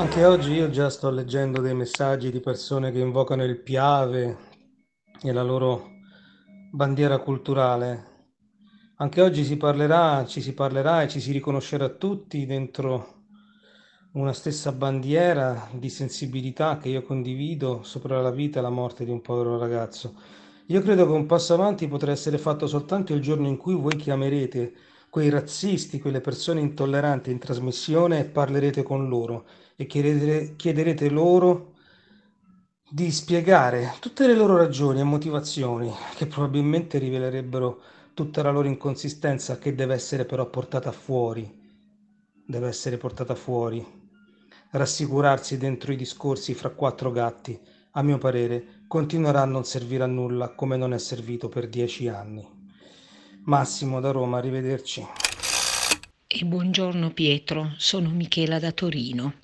Anche oggi io già sto leggendo dei messaggi di persone che invocano il Piave e la loro bandiera culturale. Anche oggi si parlerà, ci si parlerà e ci si riconoscerà tutti dentro una stessa bandiera di sensibilità che io condivido sopra la vita e la morte di un povero ragazzo. Io credo che un passo avanti potrà essere fatto soltanto il giorno in cui voi chiamerete quei razzisti, quelle persone intolleranti in trasmissione e parlerete con loro e chiederete, chiederete loro di spiegare tutte le loro ragioni e motivazioni che probabilmente rivelerebbero tutta la loro inconsistenza che deve essere però portata fuori, deve essere portata fuori. Rassicurarsi dentro i discorsi fra quattro gatti, a mio parere, continuerà a non servire a nulla come non è servito per dieci anni. Massimo da Roma, arrivederci. E buongiorno Pietro, sono Michela da Torino.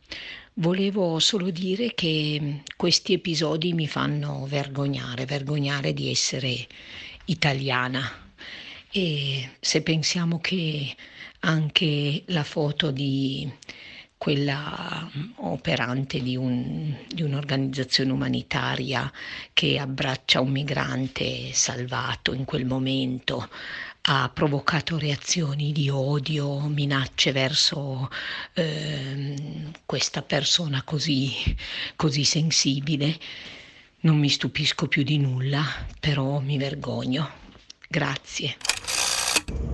Volevo solo dire che questi episodi mi fanno vergognare, vergognare di essere italiana. E se pensiamo che anche la foto di quella operante di, un, di, un'organizzazione umanitaria che abbraccia un migrante salvato in quel momento ha provocato reazioni di odio, minacce verso eh, questa persona così, così sensibile. Non mi stupisco più di nulla, però mi vergogno. Grazie.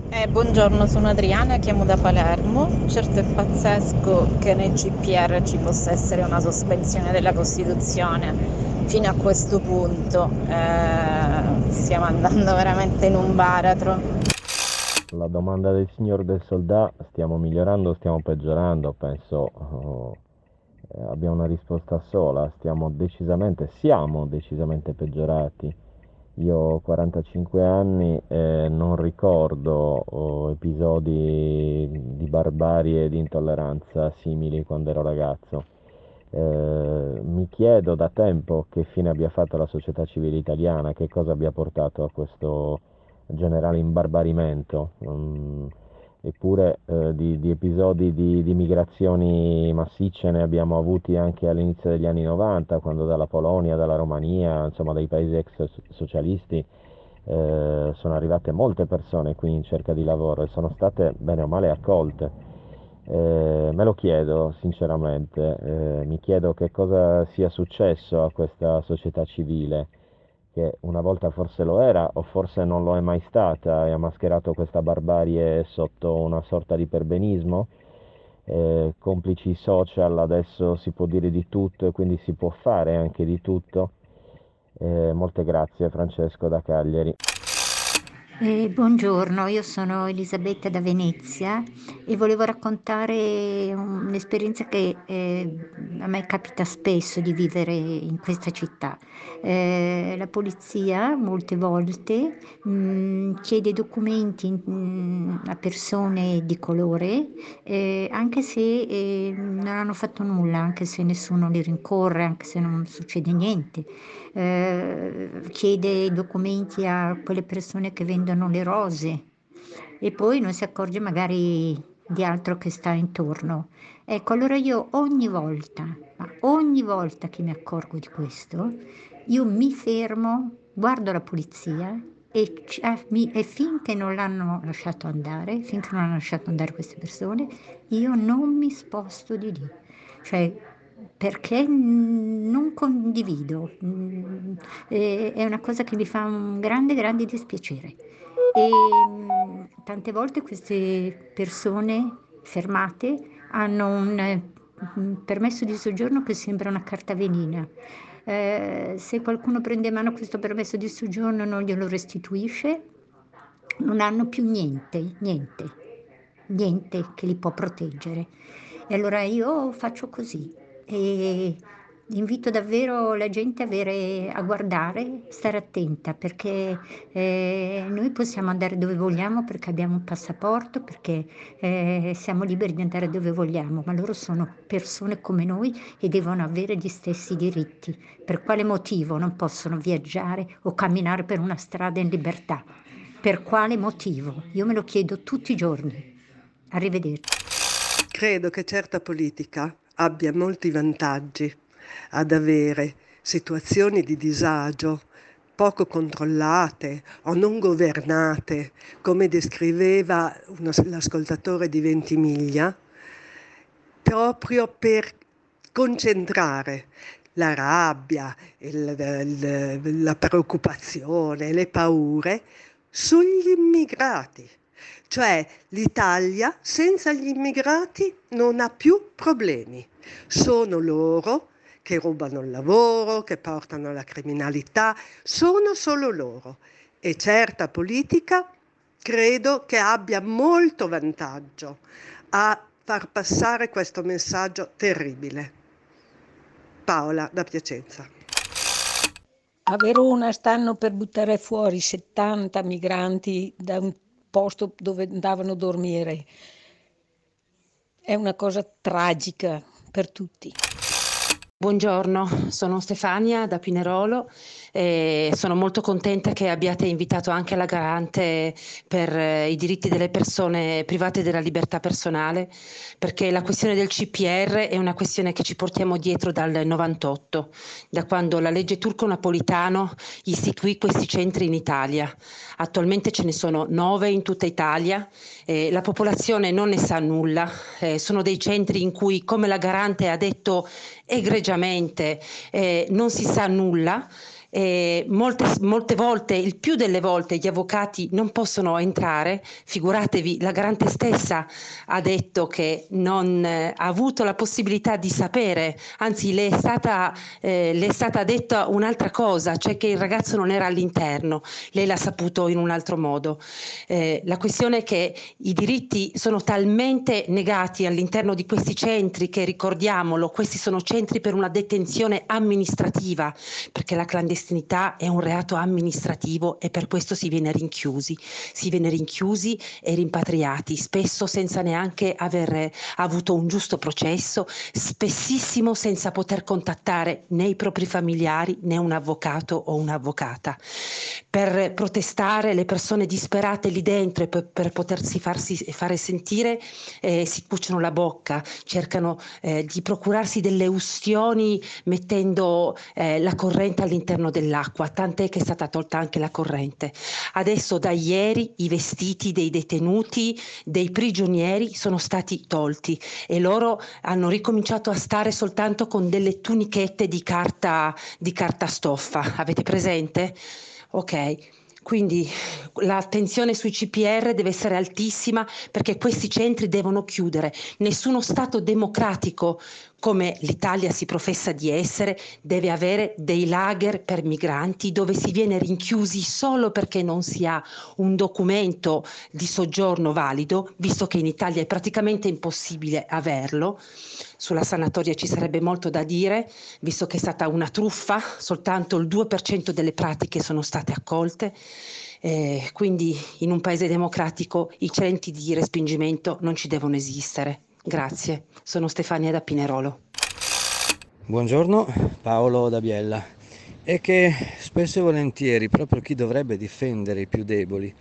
Eh, buongiorno, sono Adriana, chiamo da Palermo. Certo è pazzesco che nel GPR ci possa essere una sospensione della Costituzione fino a questo punto. Eh, stiamo andando veramente in un baratro. La domanda del signor del soldato, stiamo migliorando o stiamo peggiorando? Penso oh, eh, abbiamo una risposta sola, stiamo decisamente, siamo decisamente peggiorati io ho 45 anni e non ricordo oh, episodi di barbarie e di intolleranza simili quando ero ragazzo. Eh, mi chiedo da tempo che fine abbia fatto la società civile italiana, che cosa abbia portato a questo generale imbarbarimento. Um, eppure eh, di, di, episodi di, di, migrazioni massicce ne abbiamo avuti anche all'inizio degli anni 90, quando dalla Polonia, dalla Romania, insomma dai paesi ex socialisti eh, sono arrivate molte persone qui in cerca di lavoro e sono state bene o male accolte. Eh, me lo chiedo sinceramente, eh, mi chiedo che cosa sia successo a questa società civile che una volta forse lo era o forse non lo è mai stata e ha mascherato questa barbarie sotto una sorta di perbenismo. Eh, complici social adesso si può dire di tutto e quindi si può fare anche di tutto. Eh, molte grazie Francesco da Cagliari. Eh, buongiorno, io sono Elisabetta da Venezia e volevo raccontare un'esperienza che eh, a me capita spesso di vivere in questa città. Eh, la polizia molte volte mh, mm, chiede documenti mh, mm, a persone di colore, eh, anche se eh, non hanno fatto nulla, anche se nessuno li rincorre, anche se non succede niente. Eh, chiede documenti a quelle persone che vendono le rose e poi non si accorge magari di altro che sta intorno. Ecco, allora io ogni volta, ma ogni volta che mi accorgo di questo, io mi fermo, guardo la polizia e, eh, e, finché non l'hanno lasciato andare, finché non hanno lasciato andare queste persone, io non mi sposto di lì. Cioè, perché non condivido, è una cosa che mi fa un grande, grande dispiacere. E mm, tante volte queste persone fermate hanno un permesso di soggiorno che sembra una carta velina. Eh, se qualcuno prende in mano questo permesso di soggiorno e non glielo restituisce, non hanno più niente, niente, niente che li può proteggere. E allora io faccio così, e invito davvero la gente a, avere, a guardare, stare attenta perché eh, noi possiamo andare dove vogliamo perché abbiamo un passaporto, perché eh, siamo liberi di andare dove vogliamo, ma loro sono persone come noi e devono avere gli stessi diritti. Per quale motivo non possono viaggiare o camminare per una strada in libertà? Per quale motivo? Io me lo chiedo tutti i giorni. Arrivederci. Credo che certa politica abbia molti vantaggi ad avere situazioni di disagio poco controllate o non governate, come descriveva uno, l'ascoltatore di Ventimiglia, proprio per concentrare la rabbia, il, il, la preoccupazione, le paure sugli immigrati. Cioè l'Italia senza gli immigrati non ha più problemi. Sono loro che rubano il lavoro, che portano alla criminalità, sono solo loro. E certa politica credo che abbia molto vantaggio a far passare questo messaggio terribile. Paola da Piacenza. A Verona stanno per buttare fuori 70 migranti da un posto dove andavano a dormire. È una cosa tragica per tutti. Buongiorno, sono Stefania da Pinerolo e sono molto contenta che abbiate invitato anche la garante per eh, i diritti delle persone private della libertà personale, perché la questione del CPR è una questione che ci portiamo dietro dal 98, da quando la legge turco-napolitano istituì questi centri in Italia. Attualmente ce ne sono nove in tutta Italia, eh, la popolazione non ne sa nulla, eh, sono dei centri in cui, come la garante ha detto egregiamente, eh, non si sa nulla eh, molte, molte volte, il più delle volte, gli avvocati non possono entrare. Figuratevi, la garante stessa ha detto che non eh, ha avuto la possibilità di sapere, anzi le è stata, eh, le è stata detta un'altra cosa, cioè che il ragazzo non era all'interno. Lei l'ha saputo in un altro modo. Eh, la questione è che i diritti sono talmente negati all'interno di questi centri che ricordiamolo, questi sono centri per una detenzione amministrativa, perché la clandestinità clandestinità è un reato amministrativo e per questo si viene rinchiusi. Si viene rinchiusi e rimpatriati, spesso senza neanche aver avuto un giusto processo, spessissimo senza poter contattare né i propri familiari né un avvocato o un'avvocata. Per protestare le persone disperate lì dentro e per, per potersi farsi, fare sentire eh, si cuciono la bocca, cercano eh, di procurarsi delle ustioni mettendo eh, la corrente all'interno dell'acqua, tant'è che è stata tolta anche la corrente. Adesso da ieri i vestiti dei detenuti, dei prigionieri sono stati tolti e loro hanno ricominciato a stare soltanto con delle tunichette di carta, di carta stoffa. Avete presente? Ok. Quindi l'attenzione sui CPR deve essere altissima perché questi centri devono chiudere. Nessuno Stato democratico come l'Italia si professa di essere, deve avere dei lager per migranti dove si viene rinchiusi solo perché non si ha un documento di soggiorno valido, visto che in Italia è praticamente impossibile averlo. Sulla sanatoria ci sarebbe molto da dire, visto che è stata una truffa, soltanto il 2% delle pratiche sono state accolte. Eh, quindi in un paese democratico i centri di respingimento non ci devono esistere. Grazie, sono Stefania da Pinerolo. Buongiorno, Paolo da Biella. È che spesso e volentieri proprio chi dovrebbe difendere i più deboli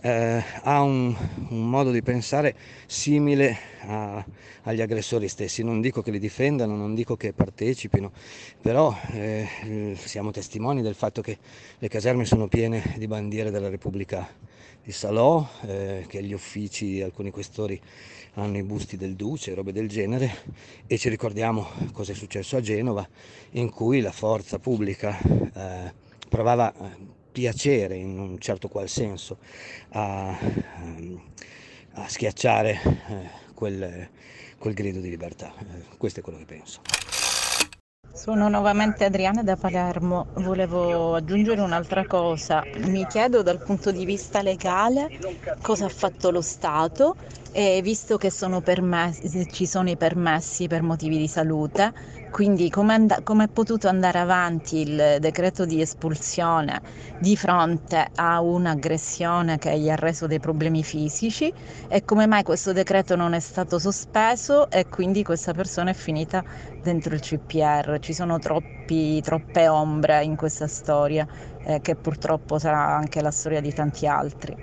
eh, ha un, un, modo di pensare simile a, agli aggressori stessi. Non dico che li difendano, non dico che partecipino, però eh, siamo testimoni del fatto che le caserme sono piene di bandiere della Repubblica di Salò, eh, che gli uffici alcuni questori hanno i busti del duce, robe del genere, e ci ricordiamo cosa è successo a Genova, in cui la forza pubblica eh, provava eh, piacere, in un certo qual senso, a, a schiacciare eh, quel, quel, grido di libertà. Eh, questo è quello che penso. Sono nuovamente Adriana da Palermo. Volevo aggiungere un'altra cosa. Mi chiedo dal punto di vista legale cosa ha fatto lo Stato e visto che sono permessi, ci sono i permessi per motivi di salute, quindi come and- è potuto andare avanti il decreto di espulsione di fronte a un'aggressione che gli ha reso dei problemi fisici e come mai questo decreto non è stato sospeso e quindi questa persona è finita dentro il CPR. Ci sono troppi, troppe ombre in questa storia eh, che purtroppo sarà anche la storia di tanti altri.